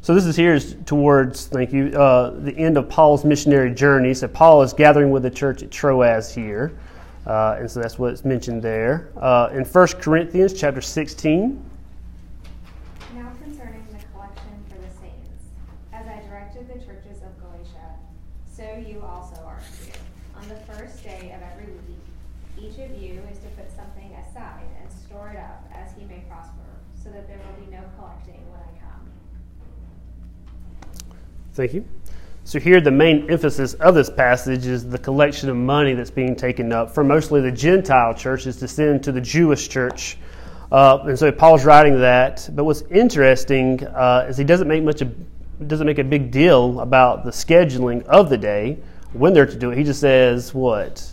So this is here is towards, thank you, uh, the end of Paul's missionary journey. So Paul is gathering with the church at Troas here. Uh, and so that's what's mentioned there. Uh, in 1 Corinthians chapter 16. Now concerning the collection for the saints, as I directed the churches of Galatia, so you also are to do. On the first day of every week, each of you is to put something aside and store it up as he may prosper, so that there will be no collecting when I come. Thank you. So, here the main emphasis of this passage is the collection of money that's being taken up for mostly the Gentile churches to send to the Jewish church. Uh, and so Paul's writing that. But what's interesting uh, is he doesn't make much of, doesn't make a big deal about the scheduling of the day when they're to do it. He just says what?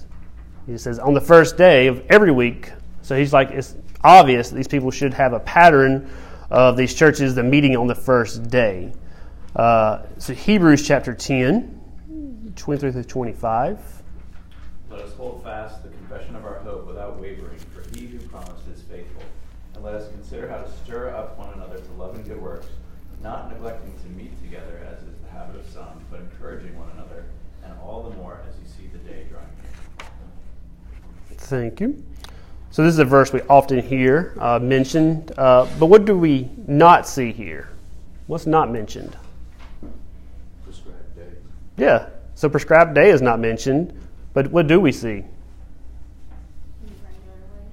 He says on the first day of every week. So he's like it's obvious these people should have a pattern of these churches the meeting on the first day. Uh, so Hebrews chapter 10, 23 through 25. Let us hold fast the confession of our hope without wavering, for he who promised is faithful. And let us consider how to stir up one another to love and good works, not neglecting to meet together as is the habit of some, but encouraging one another, and all the more as you see the day drawing. Thank you. So this is a verse we often hear uh, mentioned, uh, but what do we not see here? What's not mentioned? Prescribed day. Yeah. So prescribed day is not mentioned, but what do we see? Meet regularly.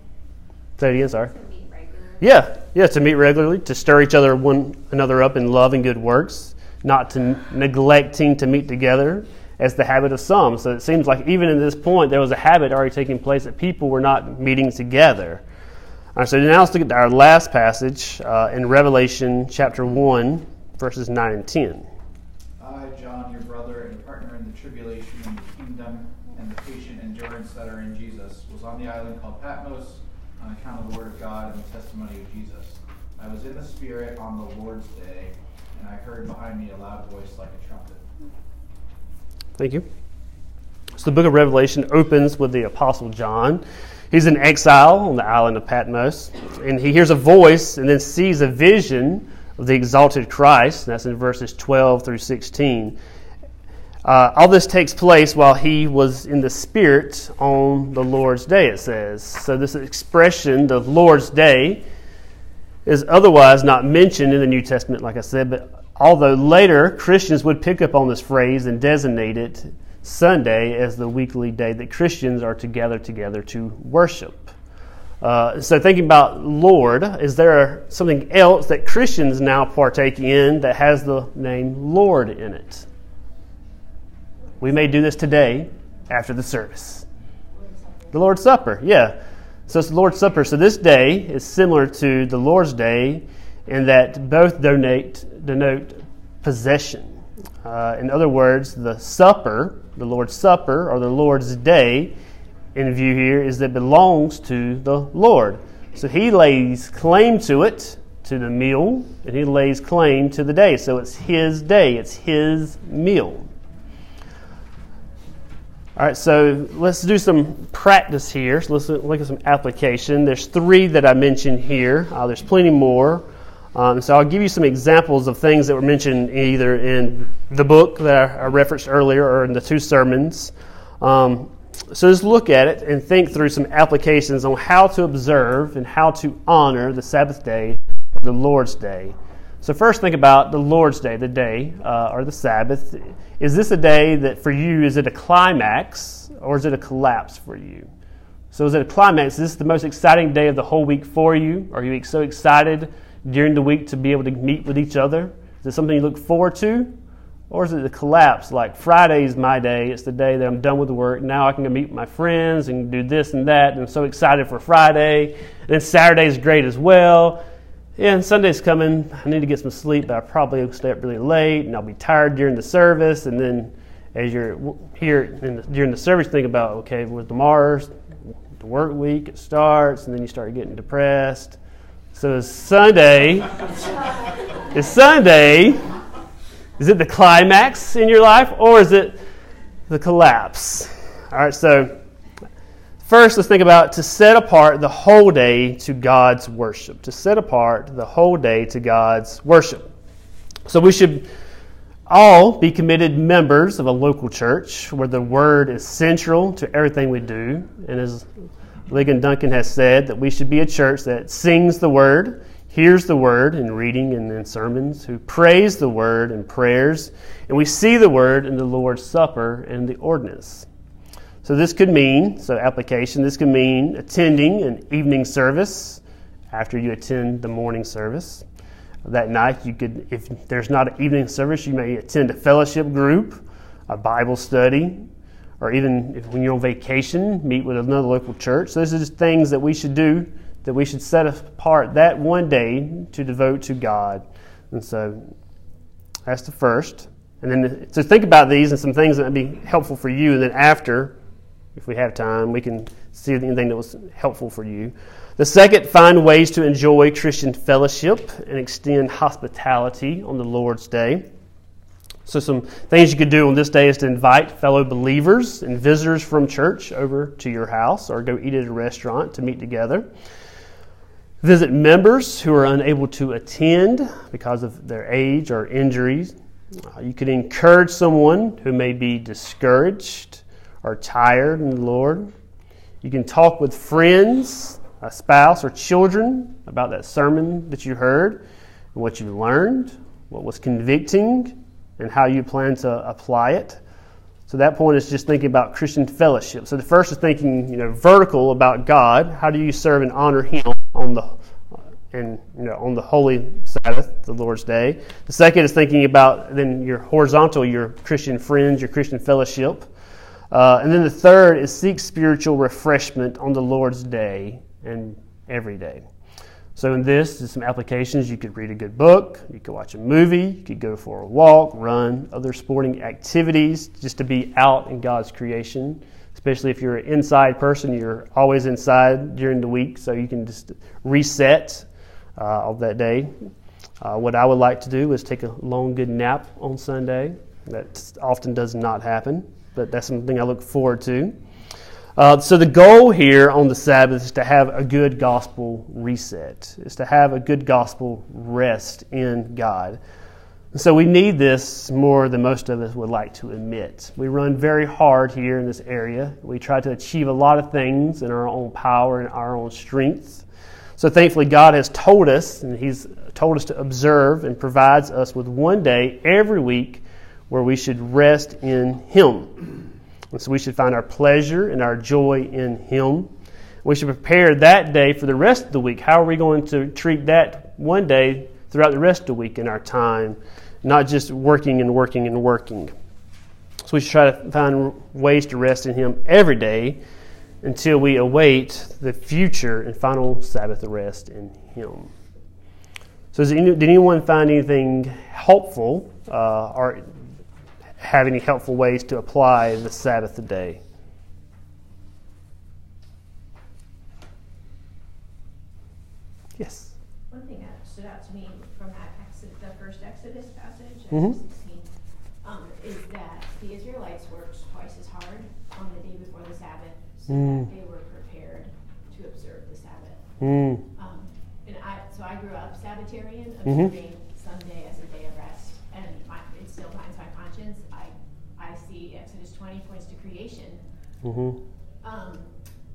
Say it again, sorry. To meet regularly. Yeah, yeah, to meet regularly, to stir each other one another up in love and good works, not to neglecting to meet together as the habit of some. So it seems like even in this point, there was a habit already taking place that people were not meeting together. All right, so now let's look at our last passage uh, in Revelation chapter 1, verses 9 and 10. I, John, your brother and partner in the tribulation and the kingdom and the patient endurance that are in Jesus, was on the island called Patmos on account of the word of God and the testimony of Jesus. I was in the Spirit on the Lord's day, and I heard behind me a loud voice like a trumpet. Thank you. So the book of Revelation opens with the Apostle John. He's in exile on the island of Patmos, and he hears a voice and then sees a vision of the exalted Christ. That's in verses 12 through 16. Uh, all this takes place while he was in the Spirit on the Lord's day, it says. So, this expression, the Lord's day, is otherwise not mentioned in the New Testament, like I said, but although later Christians would pick up on this phrase and designate it Sunday as the weekly day that Christians are to gather together to worship. Uh, so, thinking about Lord, is there something else that Christians now partake in that has the name Lord in it? We may do this today after the service. The Lord's Supper, yeah. So it's the Lord's Supper. So this day is similar to the Lord's Day in that both donate, denote possession. Uh, in other words, the supper, the Lord's Supper, or the Lord's Day, in view here, is that belongs to the Lord. So he lays claim to it, to the meal, and he lays claim to the day. So it's his day, it's his meal. All right, so let's do some practice here. So let's look at some application. There's three that I mentioned here. Uh, there's plenty more. Um, so I'll give you some examples of things that were mentioned either in the book that I referenced earlier or in the two sermons. Um, so just look at it and think through some applications on how to observe and how to honor the Sabbath day, the Lord's day. So first, think about the Lord's day, the day uh, or the Sabbath. Is this a day that for you is it a climax or is it a collapse for you? So is it a climax? Is this the most exciting day of the whole week for you? Are you so excited during the week to be able to meet with each other? Is it something you look forward to? Or is it the collapse? Like Friday's my day. It's the day that I'm done with work. Now I can go meet my friends and do this and that. And I'm so excited for Friday. And then Saturday's great as well. Yeah, and Sunday's coming. I need to get some sleep, but I probably will stay up really late, and I'll be tired during the service. And then, as you're here the, during the service, think about okay, with tomorrow's the work week, it starts, and then you start getting depressed. So it's Sunday. it's Sunday. Is it the climax in your life, or is it the collapse? All right, so First, let's think about to set apart the whole day to God's worship. To set apart the whole day to God's worship. So we should all be committed members of a local church where the word is central to everything we do. And as Ligon Duncan has said, that we should be a church that sings the word, hears the word in reading and in sermons, who prays the word in prayers, and we see the word in the Lord's Supper and the ordinance. So this could mean, so application, this could mean attending an evening service after you attend the morning service. That night, you could, if there's not an evening service, you may attend a fellowship group, a Bible study, or even if, when you're on vacation, meet with another local church. So those are just things that we should do, that we should set apart that one day to devote to God. And so that's the first. And then to think about these and some things that would be helpful for you. And then after, if we have time, we can see anything that was helpful for you. The second, find ways to enjoy Christian fellowship and extend hospitality on the Lord's Day. So, some things you could do on this day is to invite fellow believers and visitors from church over to your house or go eat at a restaurant to meet together. Visit members who are unable to attend because of their age or injuries. Uh, you could encourage someone who may be discouraged or tired in the Lord. You can talk with friends, a spouse, or children about that sermon that you heard and what you learned, what was convicting, and how you plan to apply it. So that point is just thinking about Christian fellowship. So the first is thinking, you know, vertical about God. How do you serve and honor Him on the and you know on the holy Sabbath, the Lord's Day. The second is thinking about then your horizontal, your Christian friends, your Christian fellowship. Uh, and then the third is seek spiritual refreshment on the Lord's day and every day. So, in this, there's some applications. You could read a good book, you could watch a movie, you could go for a walk, run, other sporting activities, just to be out in God's creation. Especially if you're an inside person, you're always inside during the week, so you can just reset uh, of that day. Uh, what I would like to do is take a long, good nap on Sunday. That often does not happen but that's something I look forward to. Uh, so the goal here on the Sabbath is to have a good gospel reset. Is to have a good gospel rest in God. And so we need this more than most of us would like to admit. We run very hard here in this area. We try to achieve a lot of things in our own power and our own strength. So thankfully, God has told us, and He's told us to observe and provides us with one day every week where we should rest in Him. And so we should find our pleasure and our joy in Him. We should prepare that day for the rest of the week. How are we going to treat that one day throughout the rest of the week in our time, not just working and working and working? So we should try to find ways to rest in Him every day until we await the future and final Sabbath rest in Him. So, did anyone find anything helpful uh, or have any helpful ways to apply the Sabbath day. Yes. One thing that stood out to me from that Exodus, the first Exodus passage, mm-hmm. 16, um, is that the Israelites worked twice as hard on the day before the Sabbath so Mm. that they were prepared to observe the Sabbath. Mm. Um, and I, so I grew up Sabbatarian, Mhm. observing Sunday as a day of rest, and my, it still binds my conscience. I, I see Exodus 20 points to creation. Mm-hmm. Um,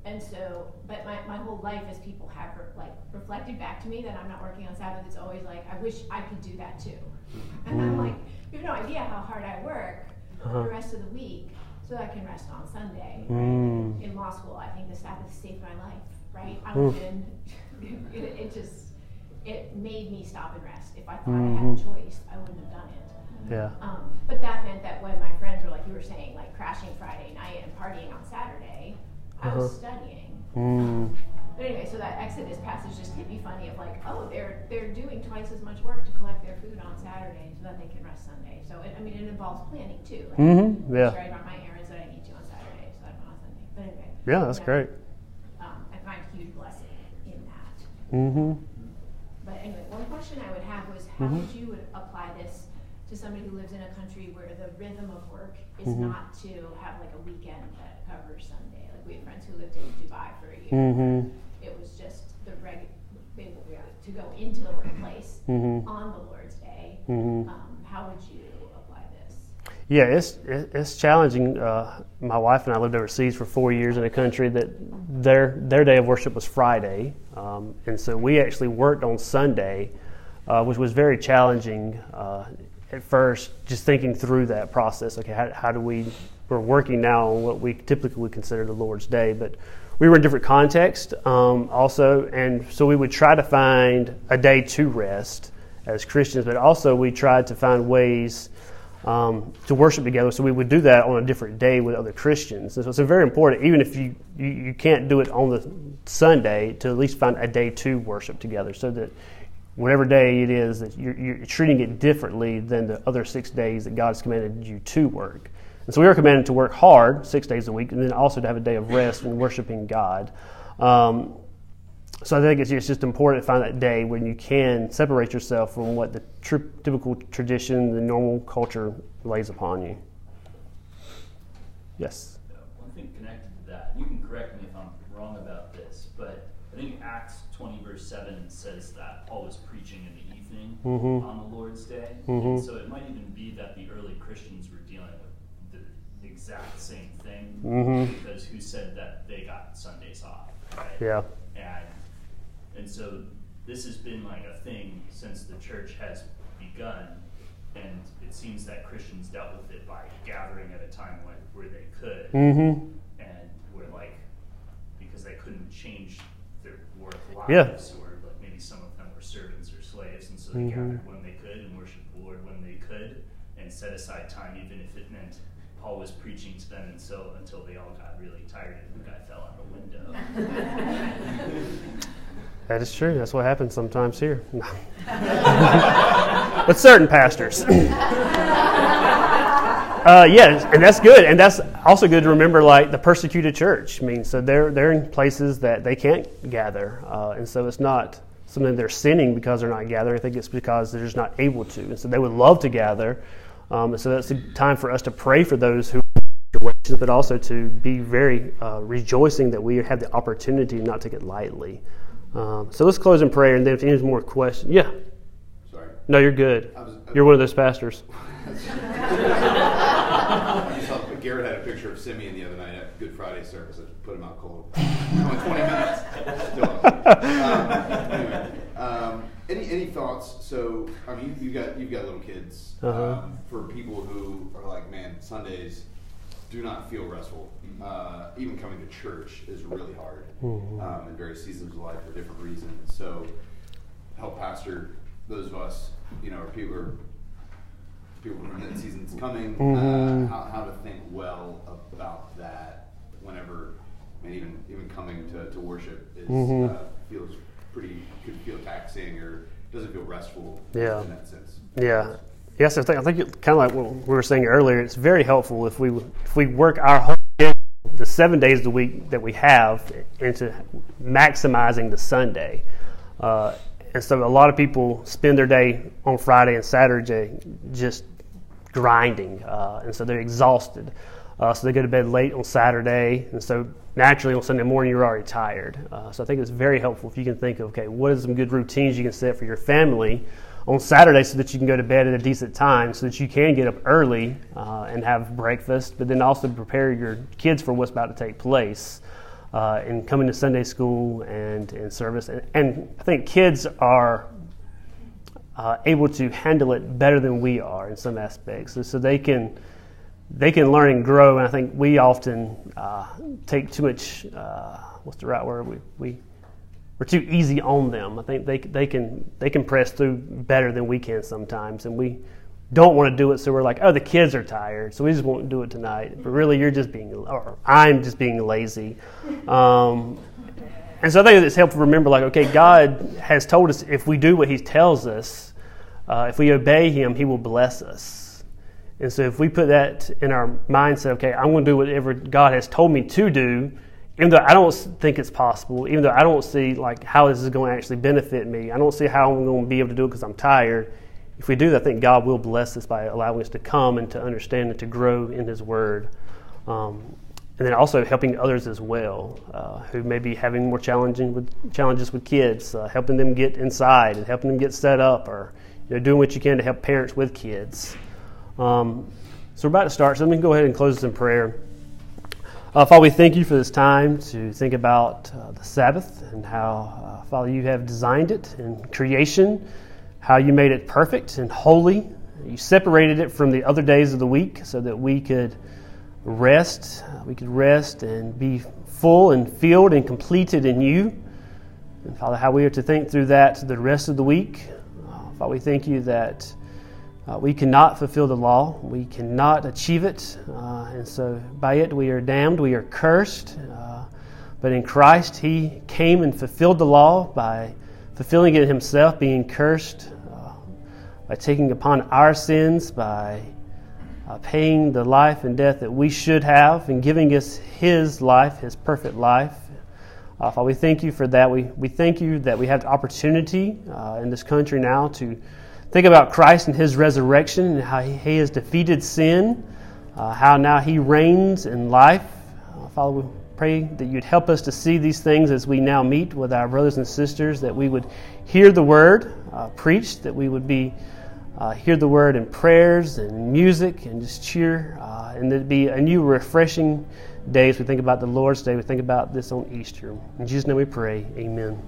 and so, but my, my whole life as people have like reflected back to me that I'm not working on Sabbath, it's always like, I wish I could do that too. And I'm Mm. like, you have no idea how hard I work Uh-huh. the rest of the week so that I can rest on Sunday. Mm. In law school, I think the Sabbath saved my life, right? I Mm. would it, it just, it made me stop and rest. If I thought I Mhm. had a choice, I wouldn't have done it. Yeah. Um, but that meant that when my friends were like you were saying, like crashing Friday night and partying on Saturday, I was Uh-huh. studying. Mm. But anyway, so that Exodus passage just hit me funny of like, oh, they're they're doing twice as much work to collect their food on Saturday so that they can rest Sunday. So it, I mean, it involves planning too. Like, Mhm, make yeah. Sure, I run my errands that I need to on Saturday, so I don't on Sunday. But anyway. Yeah, that's you know, great. Um, I find huge blessing in that. Mm-hmm. But anyway, one question I would have was how Mhm. would you apply this to somebody who lives in a country where the rhythm of work is Mhm. not to have like a weekend that covers Sunday. Like we had friends who lived in Dubai for a year. Mhm. It was just the reg to go into the workplace Mhm. on the Lord's Day. Mhm. Um, how would you apply this? Yeah, it's it's challenging. Uh, my wife and I lived overseas for four years in a country that their their day of worship was Friday, um, and so we actually worked on Sunday, uh, which was very challenging uh, at first. Just thinking through that process. Okay, how, how do we? We're working now on what we typically would consider the Lord's Day, but we were in a different context um, also, and so we would try to find a day to rest as Christians, but also we tried to find ways um, to worship together. So we would do that on a different day with other Christians. And so it's very important, even if you, you, you can't do it on the Sunday, to at least find a day to worship together so that whatever day it is that you're, you're treating it differently than the other six days that God has commanded you to work. And so we are commanded to work hard six days a week and then also to have a day of rest and worshiping God. Um, so I think it's, it's just important to find that day when you can separate yourself from what the tr- typical tradition, the normal culture lays upon you. Yes. One thing connected to that, you can correct me if I'm wrong about this, but I think Acts 20 verse 7 says that Paul was preaching in the evening Mhm. on the Lord's Day. Mhm. And so it might even be that the early Christians were dealing with the exact same thing Mhm. because who said that they got Sundays off, right? Yeah. And and so this has been like a thing since the church has begun, and it seems that Christians dealt with it by gathering at a time when, where they could, Mhm. and were like because they couldn't change their work lives, Yeah. or like maybe some of them were servants or slaves, and so they Mhm. gathered when they could and worshiped the Lord when they could, and set aside time even if it meant. Paul was preaching to them until until they all got really tired and the guy fell out the window. That is true. That's what happens sometimes here. With certain pastors. Uh, yes, and that's good, and that's also good to remember. Like the persecuted church, I mean, so they're they're in places that they can't gather, uh, and so it's not something they're sinning because they're not gathering. I think it's because they're just not able to, and so they would love to gather. Um, and so that's a time for us to pray for those who, situations, but also to be very uh, rejoicing that we have the opportunity not take it lightly. Um, so let's close in prayer, and then if there's more questions, yeah. Sorry. No, you're good. Was- You're one of those pastors. I saw Garrett had a picture of Simeon the other night at Good Friday service. I put him out cold. Only 20 minutes. Still up. Um, um, any any thoughts? So, I mean, you, you've got you've got little kids. Uh-huh. Um, for people who are like, man, Sundays do not feel restful. Uh, even coming to church is really hard Mhm. um, in various seasons of life for different reasons. So, help pastor those of us, you know, or people are people who know that season's coming, Mhm. uh, how, how to think well about that whenever, and even even coming to, to worship is Mhm. uh, feels pretty could feel taxing or doesn't feel restful Yeah. in that sense. Yeah. Yes, I think I think it, kind of like what we were saying earlier. It's very helpful if we if we work our whole the seven days of the week that we have into maximizing the Sunday. Uh, and so a lot of people spend their day on Friday and Saturday just grinding, uh, and so they're exhausted. Uh, so they go to bed late on Saturday, and so naturally on Sunday morning you're already tired. Uh, so I think it's very helpful if you can think of okay, what are some good routines you can set for your family on Saturday so that you can go to bed at a decent time, so that you can get up early uh, and have breakfast, but then also prepare your kids for what's about to take place. Uh, and coming to Sunday school and in service, and, and I think kids are uh, able to handle it better than we are in some aspects. So, so, they can they can learn and grow. And I think we often uh, take too much. Uh, what's the right word? We we we're too easy on them. I think they they can they can press through better than we can sometimes, and we don't want to do it. So we're like, oh, the kids are tired, so we just won't do it tonight. But really, you're just being, or I'm just being lazy. Um, and so I think it's helpful to remember, like, okay, God has told us if we do what He tells us, uh, if we obey Him, He will bless us. And so if we put that in our mindset, okay, I'm going to do whatever God has told me to do, even though I don't think it's possible, even though I don't see like how this is going to actually benefit me, I don't see how I'm going to be able to do it because I'm tired. If we do that, I think God will bless us by allowing us to come and to understand and to grow in His Word. Um, and then also helping others as well uh, who may be having more challenging with challenges with kids, uh, helping them get inside and helping them get set up, or you know, doing what you can to help parents with kids. Um, so we're about to start. So let me go ahead and close this in prayer. Uh, Father, we thank you for this time to think about uh, the Sabbath and how, uh, Father, you have designed it in creation, how you made it perfect and holy. You separated it from the other days of the week so that we could rest. We could rest and be full and filled and completed in you. And Father, how we are to think through that the rest of the week. Uh, Father, we thank you that uh, we cannot fulfill the law, we cannot achieve it, uh, and so by it we are damned, we are cursed. Uh, but in Christ, He came and fulfilled the law by fulfilling it Himself, being cursed, uh, by taking upon our sins, by uh, paying the life and death that we should have and giving us His life, His perfect life. Uh, Father, we thank you for that. We, we thank you that we have the opportunity in this country now to think about Christ and His resurrection and how He, has defeated sin, uh, how now He reigns in life. Uh, Father, we pray that you'd help us to see these things as we now meet with our brothers and sisters, that we would hear the word uh, preached, that we would be uh, hear the word in prayers and music and just cheer. Uh, and there'd be a new refreshing day as we think about the Lord's Day. We think about this on Easter. In Jesus' name we pray. Amen.